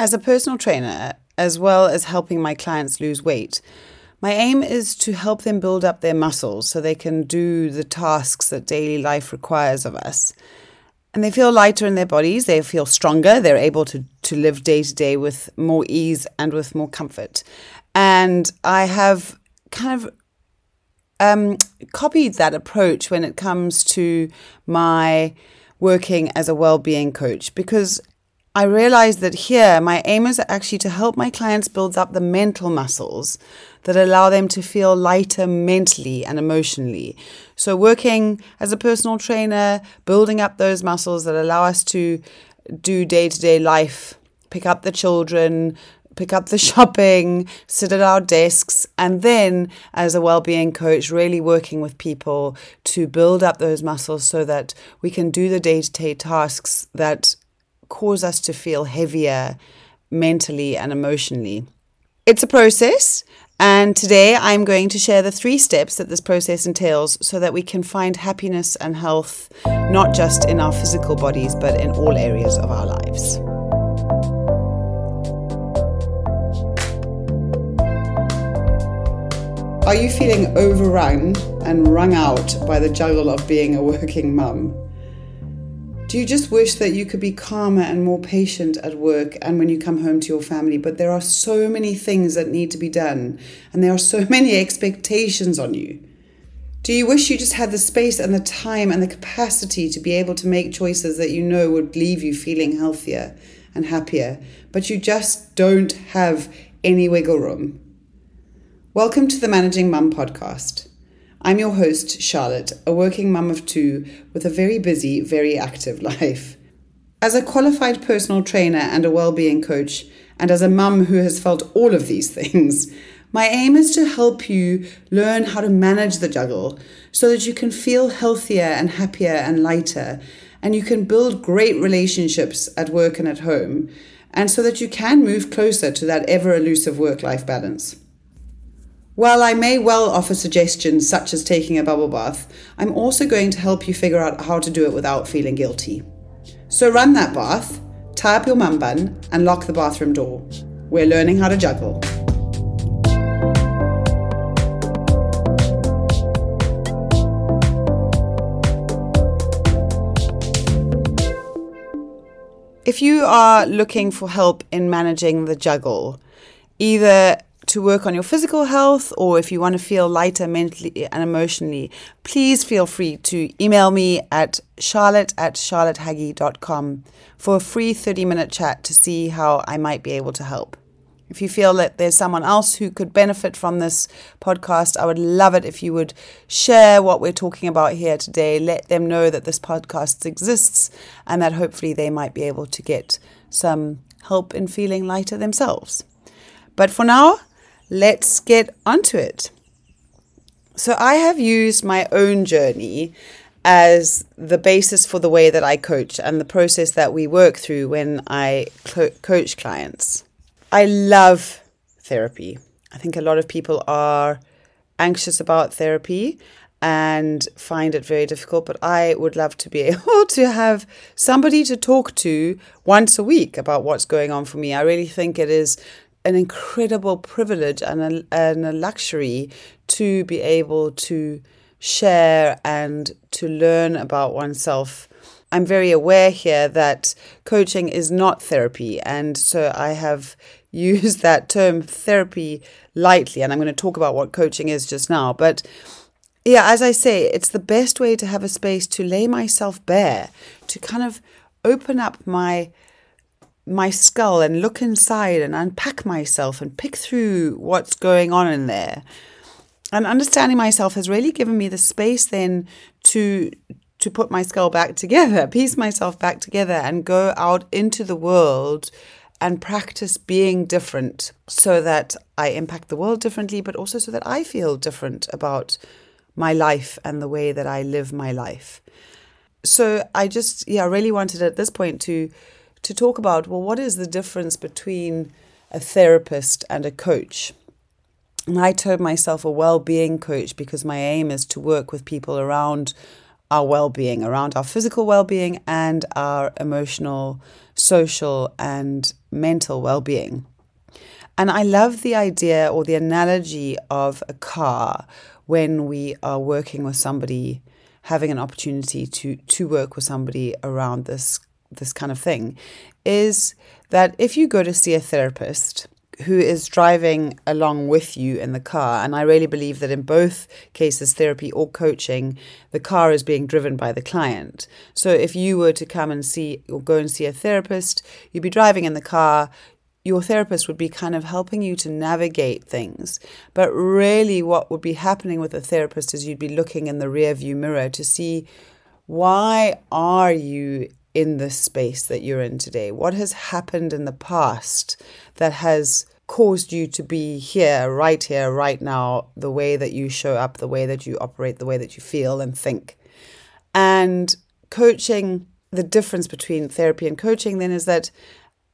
As a personal trainer, as well as helping my clients lose weight, my aim is to help them build up their muscles so they can do the tasks that daily life requires of us. And they feel lighter in their bodies, they feel stronger, they're able to, to live day to day with more ease and with more comfort. And I have kind of um, copied that approach when it comes to my working as a well-being coach because I realized that here my aim is actually to help my clients build up the mental muscles that allow them to feel lighter mentally and emotionally. So, working as a personal trainer, building up those muscles that allow us to do day to day life, pick up the children, pick up the shopping, sit at our desks, and then as a well-being coach, really working with people to build up those muscles so that we can do the day-to-day tasks that cause us to feel heavier mentally and emotionally. It's a process. And today I'm going to share the three steps that this process entails so that we can find happiness and health not just in our physical bodies, but in all areas of our lives. Are you feeling overrun and wrung out by the juggle of being a working mum? Do you just wish that you could be calmer and more patient at work and when you come home to your family? But there are so many things that need to be done, and there are so many expectations on you. Do you wish you just had the space and the time and the capacity to be able to make choices that you know would leave you feeling healthier and happier, but you just don't have any wiggle room? Welcome to the Managing Mum podcast. I'm your host, Charlotte, a working mum of two with a very busy, very active life. As a qualified personal trainer and a well-being coach, and as a mum who has felt all of these things, my aim is to help you learn how to manage the juggle so that you can feel healthier and happier and lighter, and you can build great relationships at work and at home, and so that you can move closer to that ever elusive work life balance. While I may well offer suggestions such as taking a bubble bath, I'm also going to help you figure out how to do it without feeling guilty. So run that bath, tie up your mum bun, and lock the bathroom door. We're learning how to juggle. If you are looking for help in managing the juggle, either to work on your physical health or if you want to feel lighter mentally and emotionally, please feel free to email me at charlotte at charlottehaggie.com for a free 30 minute chat to see how I might be able to help. If you feel that there's someone else who could benefit from this podcast, I would love it if you would share what we're talking about here today. Let them know that this podcast exists and that hopefully they might be able to get some help in feeling lighter themselves. But for now, let's get onto it. So, I have used my own journey as the basis for the way that I coach and the process that we work through when I co- coach clients. I love therapy. I think a lot of people are anxious about therapy and find it very difficult, but I would love to be able to have somebody to talk to once a week about what's going on for me. I really think it is an incredible privilege and a, and a luxury to be able to share and to learn about oneself. I'm very aware here that coaching is not therapy, and so I have used that term therapy lightly, and I'm going to talk about what coaching is just now. But yeah, as I say, it's the best way to have a space to lay myself bare, to kind of open up my my skull and look inside and unpack myself and pick through what's going on in there. And understanding myself has really given me the space then to to put my skull back together, piece myself back together and go out into the world and practice being different so that I impact the world differently, but also so that I feel different about my life and the way that I live my life. So I just, yeah, really wanted at this point to to talk about well, what is the difference between a therapist and a coach? And I term myself a well being coach because my aim is to work with people around our well being, around our physical well being and our emotional, social, and mental well being. And I love the idea or the analogy of a car when we are working with somebody, having an opportunity to, to work with somebody around this, this kind of thing, is that if you go to see a therapist, who is driving along with you in the car. And I really believe that in both cases, therapy or coaching, the car is being driven by the client. So if you were to come and see or go and see a therapist, you'd be driving in the car. Your therapist would be kind of helping you to navigate things. But really, what would be happening with a therapist is you'd be looking in the rear view mirror to see why are you in the space that you're in today? What has happened in the past that has caused you to be here, right here, right now, the way that you show up, the way that you operate, the way that you feel and think? And coaching, the difference between therapy and coaching then is that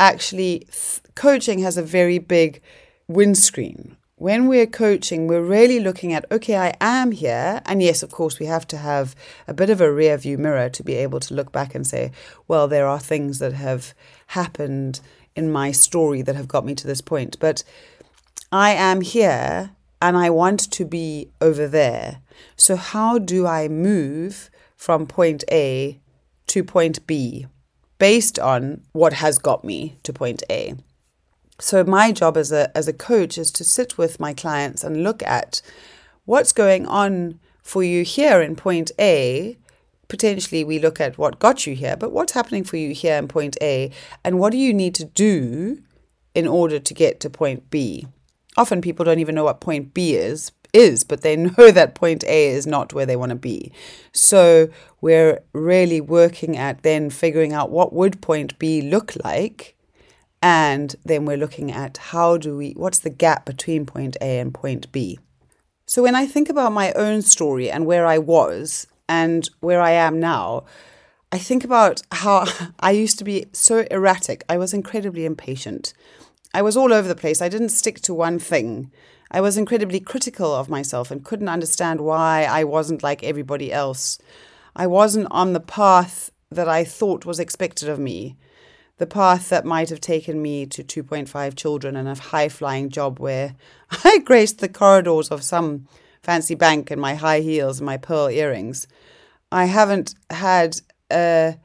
actually th- coaching has a very big windscreen when we're coaching, we're really looking at, okay, I am here. And yes, of course, we have to have a bit of a rear view mirror to be able to look back and say, well, there are things that have happened in my story that have got me to this point. But I am here and I want to be over there. So, how do I move from point A to point B based on what has got me to point A? So my job as a as a coach is to sit with my clients and look at what's going on for you here in point A. Potentially we look at what got you here, but what's happening for you here in point A and what do you need to do in order to get to point B? Often people don't even know what point B is is, but they know that point A is not where they want to be. So we're really working at then figuring out what would point B look like and then we're looking at how do we, what's the gap between point A and point B. So when I think about my own story and where I was and where I am now, I think about how I used to be so erratic. I was incredibly impatient. I was all over the place. I didn't stick to one thing. I was incredibly critical of myself and couldn't understand why I wasn't like everybody else. I wasn't on the path that I thought was expected of me the path that might have taken me to 2.5 children and a high flying job where I graced the corridors of some fancy bank in my high heels and my pearl earrings. I haven't had a,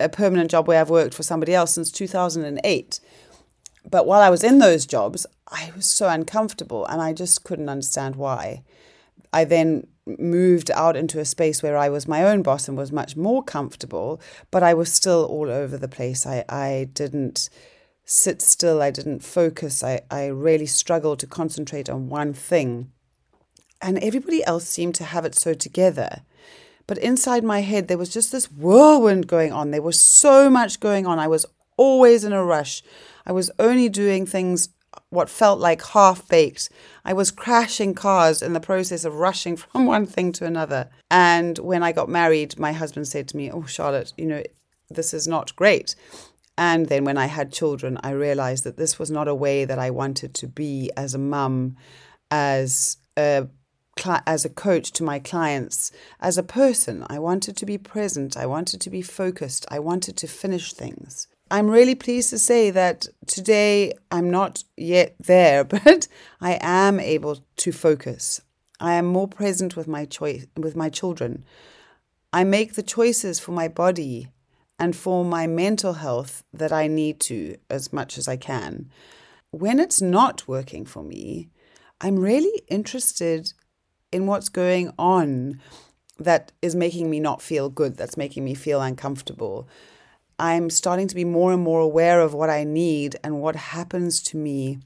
a permanent job where I've worked for somebody else since 2008. But while I was in those jobs, I was so uncomfortable and I just couldn't understand why. I then moved out into a space where I was my own boss and was much more comfortable, but I was still all over the place. I, I didn't sit still, I didn't focus, I, I really struggled to concentrate on one thing. And everybody else seemed to have it so together. But inside my head, there was just this whirlwind going on. There was so much going on. I was always in a rush. I was only doing things what felt like half baked. I was crashing cars in the process of rushing from one thing to another. And when I got married, my husband said to me, Oh, Charlotte, you know, this is not great. And then when I had children, I realized that this was not a way that I wanted to be as a mum, as a as a coach to my clients, as a person. I wanted to be present. I wanted to be focused. I wanted to finish things. I'm really pleased to say that today I'm not yet there, but I am able to focus. I am more present with my choice with my children. I make the choices for my body and for my mental health that I need to as much as I can. When it's not working for me, I'm really interested in what's going on that is making me not feel good, that's making me feel uncomfortable. I'm starting to be more and more aware of what I need and what happens to me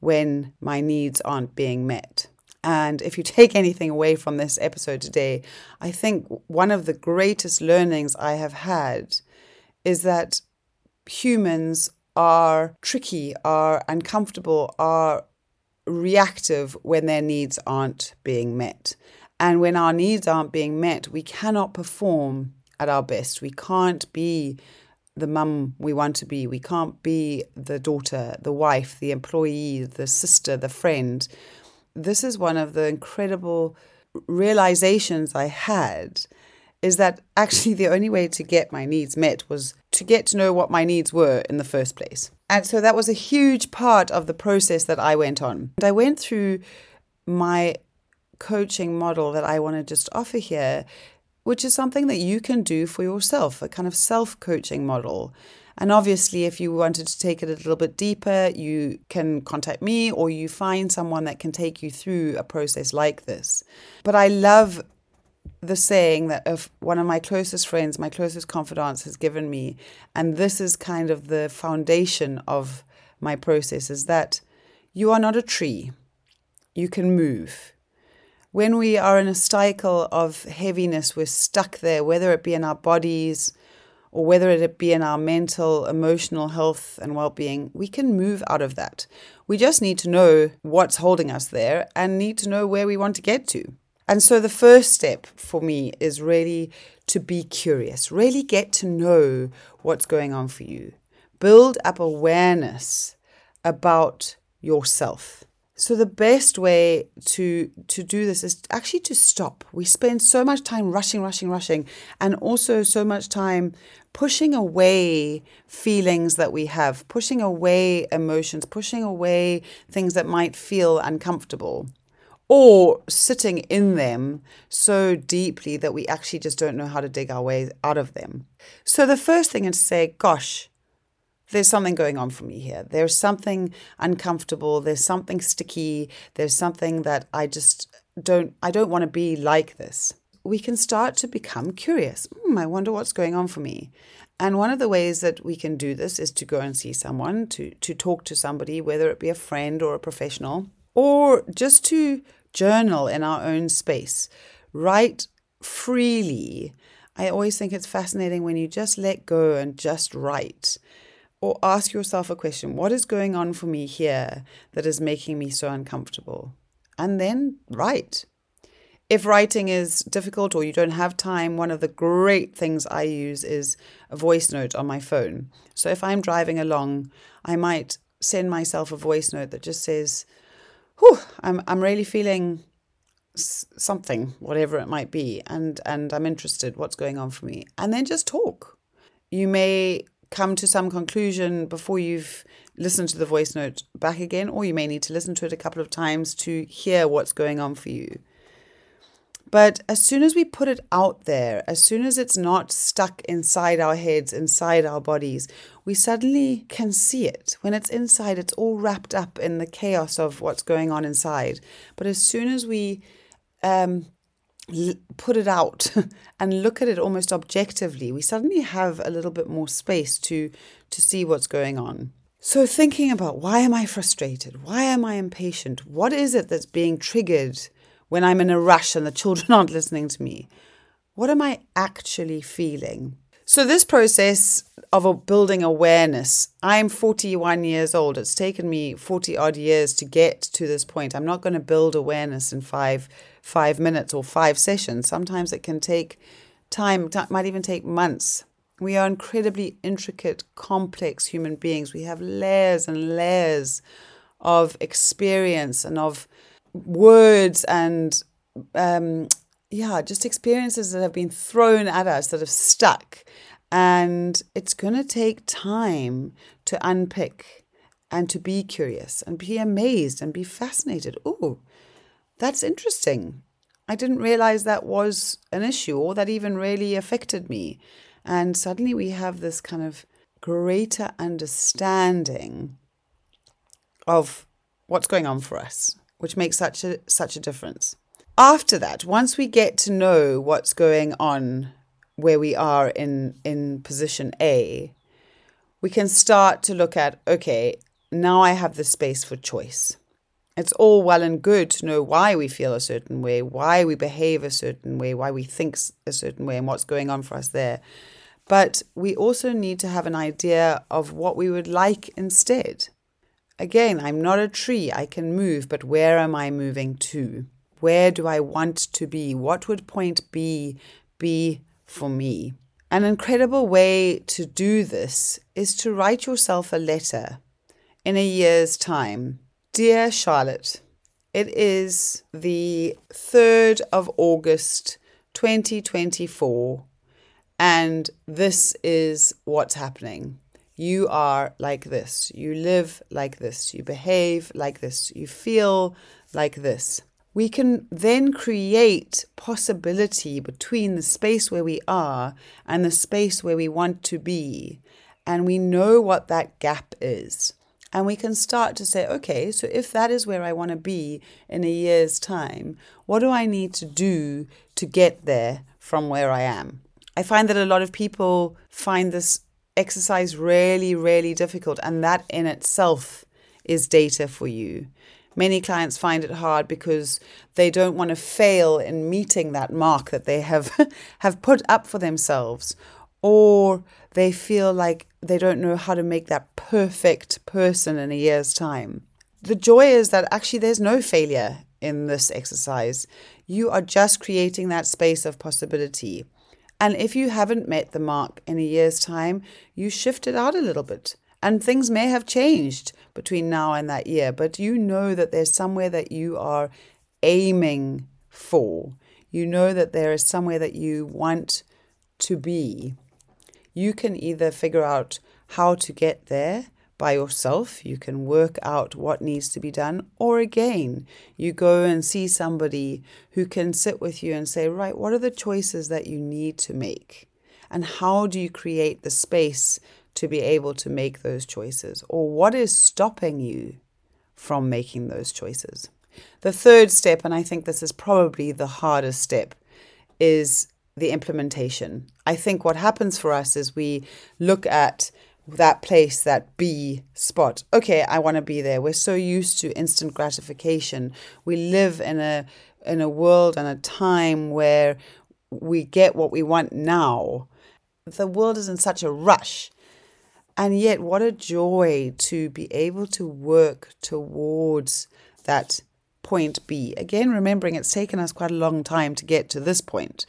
when my needs aren't being met. And if you take anything away from this episode today, I think one of the greatest learnings I have had is that humans are tricky, are uncomfortable, are reactive when their needs aren't being met. And when our needs aren't being met, we cannot perform at our best. We can't be the mum we want to be. We can't be the daughter, the wife, the employee, the sister, the friend. This is one of the incredible realizations I had is that actually the only way to get my needs met was to get to know what my needs were in the first place. And so that was a huge part of the process that I went on. And I went through my coaching model that I want to just offer here, which is something that you can do for yourself, a kind of self coaching model. And obviously, if you wanted to take it a little bit deeper, you can contact me or you find someone that can take you through a process like this. But I love the saying that if one of my closest friends, my closest confidants has given me, and this is kind of the foundation of my process, is that you are not a tree. You can move. When we are in a cycle of heaviness, we're stuck there, whether it be in our bodies, or whether it be in our mental, emotional health and well being, we can move out of that. We just need to know what's holding us there and need to know where we want to get to. And so the first step for me is really to be curious, really get to know what's going on for you, build up awareness about yourself. So the best way to to do this is actually to stop. We spend so much time rushing, rushing, rushing, and also so much time pushing away feelings that we have, pushing away emotions, pushing away things that might feel uncomfortable, or sitting in them so deeply that we actually just don't know how to dig our way out of them. So the first thing is to say, gosh, there's something going on for me here. There's something uncomfortable. There's something sticky. There's something that I just don't I don't want to be like this. We can start to become curious. Hmm, I wonder what's going on for me. And one of the ways that we can do this is to go and see someone, to to talk to somebody, whether it be a friend or a professional, or just to journal in our own space. Write freely. I always think it's fascinating when you just let go and just write or ask yourself a question what is going on for me here that is making me so uncomfortable? And then write. If writing is difficult or you don't have time, one of the great things I use is a voice note on my phone. So if I'm driving along, I might send myself a voice note that just says, Whew, I'm, I'm really feeling something, whatever it might be, and, and I'm interested, what's going on for me. And then just talk. You may come to some conclusion before you've listened to the voice note back again, or you may need to listen to it a couple of times to hear what's going on for you. But as soon as we put it out there, as soon as it's not stuck inside our heads, inside our bodies, we suddenly can see it. When it's inside, it's all wrapped up in the chaos of what's going on inside. But as soon as we um, put it out and look at it almost objectively, we suddenly have a little bit more space to to see what's going on. So thinking about why am I frustrated? Why am I impatient? What is it that's being triggered when I'm in a rush and the children aren't listening to me? What am I actually feeling? So, this process of building awareness, I'm 41 years old. It's taken me 40 odd years to get to this point. I'm not going to build awareness in five, five minutes or five sessions. Sometimes it can take time, it might even take months. We are incredibly intricate, complex human beings. We have layers and layers of experience and of words and um, yeah, just experiences that have been thrown at us that have stuck. And it's going to take time to unpick and to be curious and be amazed and be fascinated. Oh, that's interesting. I didn't realize that was an issue or that even really affected me. And suddenly we have this kind of greater understanding of what's going on for us, which makes such a such a difference after that, once we get to know what's going on where we are in, in position A, we can start to look at okay, now I have the space for choice. It's all well and good to know why we feel a certain way, why we behave a certain way, why we think a certain way, and what's going on for us there. But we also need to have an idea of what we would like instead. Again, I'm not a tree, I can move, but where am I moving to? Where do I want to be? What would point B be for me? An incredible way to do this is to write yourself a letter in a year's time. Dear Charlotte, it is the 3rd of August 2024 and this is what's happening. You are like this. You live like this. You behave like this. You feel like this. We can then create possibility between the space where we are and the space where we want to be. And we know what that gap is. And we can start to say, okay, so if that is where I want to be in a year's time, what do I need to do to get there from where I am? I find that a lot of people find this exercise really, really difficult, and that in itself is data for you. Many clients find it hard because they don't want to fail in meeting that mark that they have have put up for themselves, or they feel like they don't know how to make that perfect person in a year's time. The joy is that actually there's no failure in this exercise. You are just creating that space of possibility. And if you haven't met the mark in a year's time, you shift it out a little bit. And things may have changed between now and that year, but you know that there's somewhere that you are aiming for. You know that there is somewhere that you want to be. You can either figure out how to get there by yourself. You can work out what needs to be done. Or again, you go and see somebody who can sit with you and say, right, what are the choices that you need to make? And how do you create the space to be able to make those choices? Or what is stopping you from making those choices? The third step, and I think this is probably the hardest step, is the implementation. I think what happens for us is we look at that place, that B spot. Okay, I want to be there. We're so used to instant gratification. We live in a in a world and a time where we get what we want now. The world is in such a rush. And yet, what a joy to be able to work towards that point B. Again, remembering it's taken us quite a long time to get to this point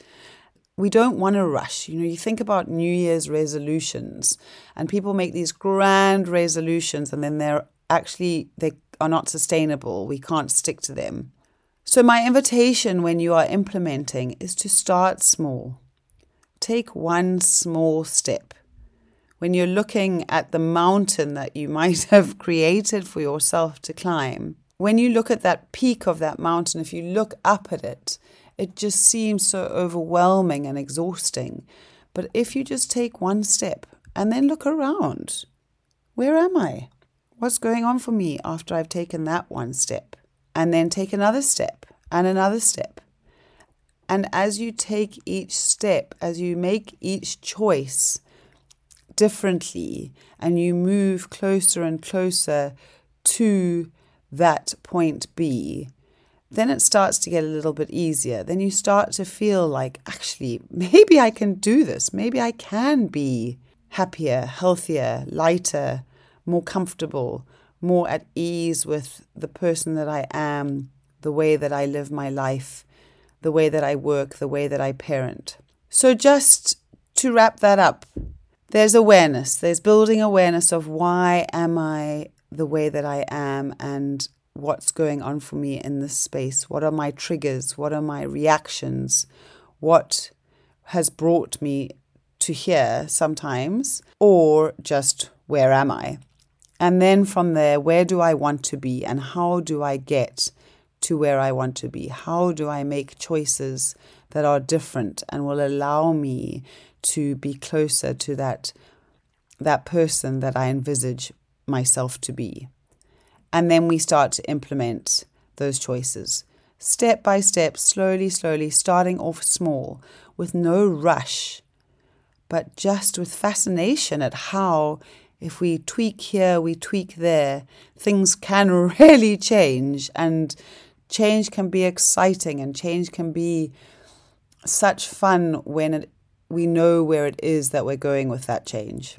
we don't want to rush. You know, you think about New Year's resolutions, and people make these grand resolutions, and then they're actually they are not sustainable. We can't stick to them. So my invitation when you are implementing is to start small. Take one small step. When you're looking at the mountain that you might have created for yourself to climb, when you look at that peak of that mountain, if you look up at it, it just seems so overwhelming and exhausting. But if you just take one step and then look around, where am I? What's going on for me after I've taken that one step? And then take another step and another step. And as you take each step, as you make each choice differently, and you move closer and closer to that point B, then it starts to get a little bit easier. Then you start to feel like, actually, maybe I can do this. Maybe I can be happier, healthier, lighter, more comfortable, more at ease with the person that I am, the way that I live my life, the way that I work, the way that I parent. So, just to wrap that up, there's awareness. There's building awareness of why am I the way that I am and what's going on for me in this space. What are my triggers? What are my reactions? What has brought me to here sometimes? Or just where am I? And then from there, where do I want to be? And how do I get to where I want to be? How do I make choices that are different and will allow me to be closer to that, that person that I envisage myself to be? And then we start to implement those choices step by step, slowly, slowly, starting off small with no rush, but just with fascination at how, if we tweak here, we tweak there, things can really change. And change can be exciting and change can be such fun when it, we know where it is that we're going with that change.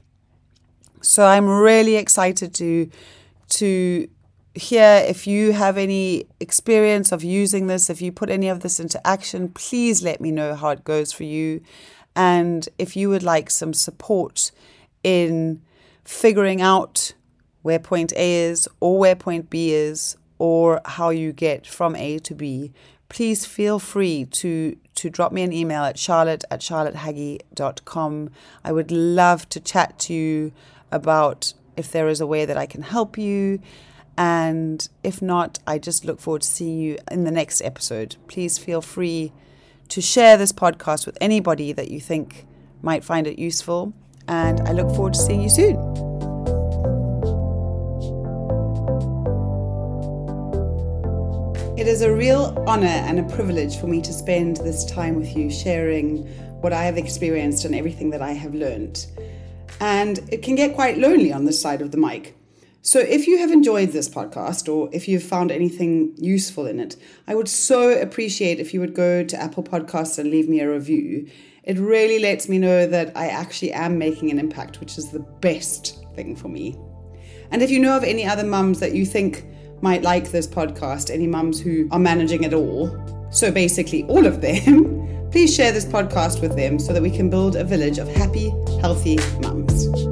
So I'm really excited to to here, if you have any experience of using this, if you put any of this into action, please let me know how it goes for you. And if you would like some support in figuring out where point A is or where point B is or how you get from A to B, please feel free to to drop me an email at charlotte at charlottehaggie.com. I would love to chat to you about if there is a way that I can help you. And if not, I just look forward to seeing you in the next episode. Please feel free to share this podcast with anybody that you think might find it useful. And I look forward to seeing you soon. It is a real honor and a privilege for me to spend this time with you sharing what I have experienced and everything that I have learned. And it can get quite lonely on this side of the mic. So, if you have enjoyed this podcast or if you've found anything useful in it, I would so appreciate if you would go to Apple Podcasts and leave me a review. It really lets me know that I actually am making an impact, which is the best thing for me. And if you know of any other mums that you think might like this podcast, any mums who are managing it all, so basically all of them, please share this podcast with them so that we can build a village of happy, healthy mums.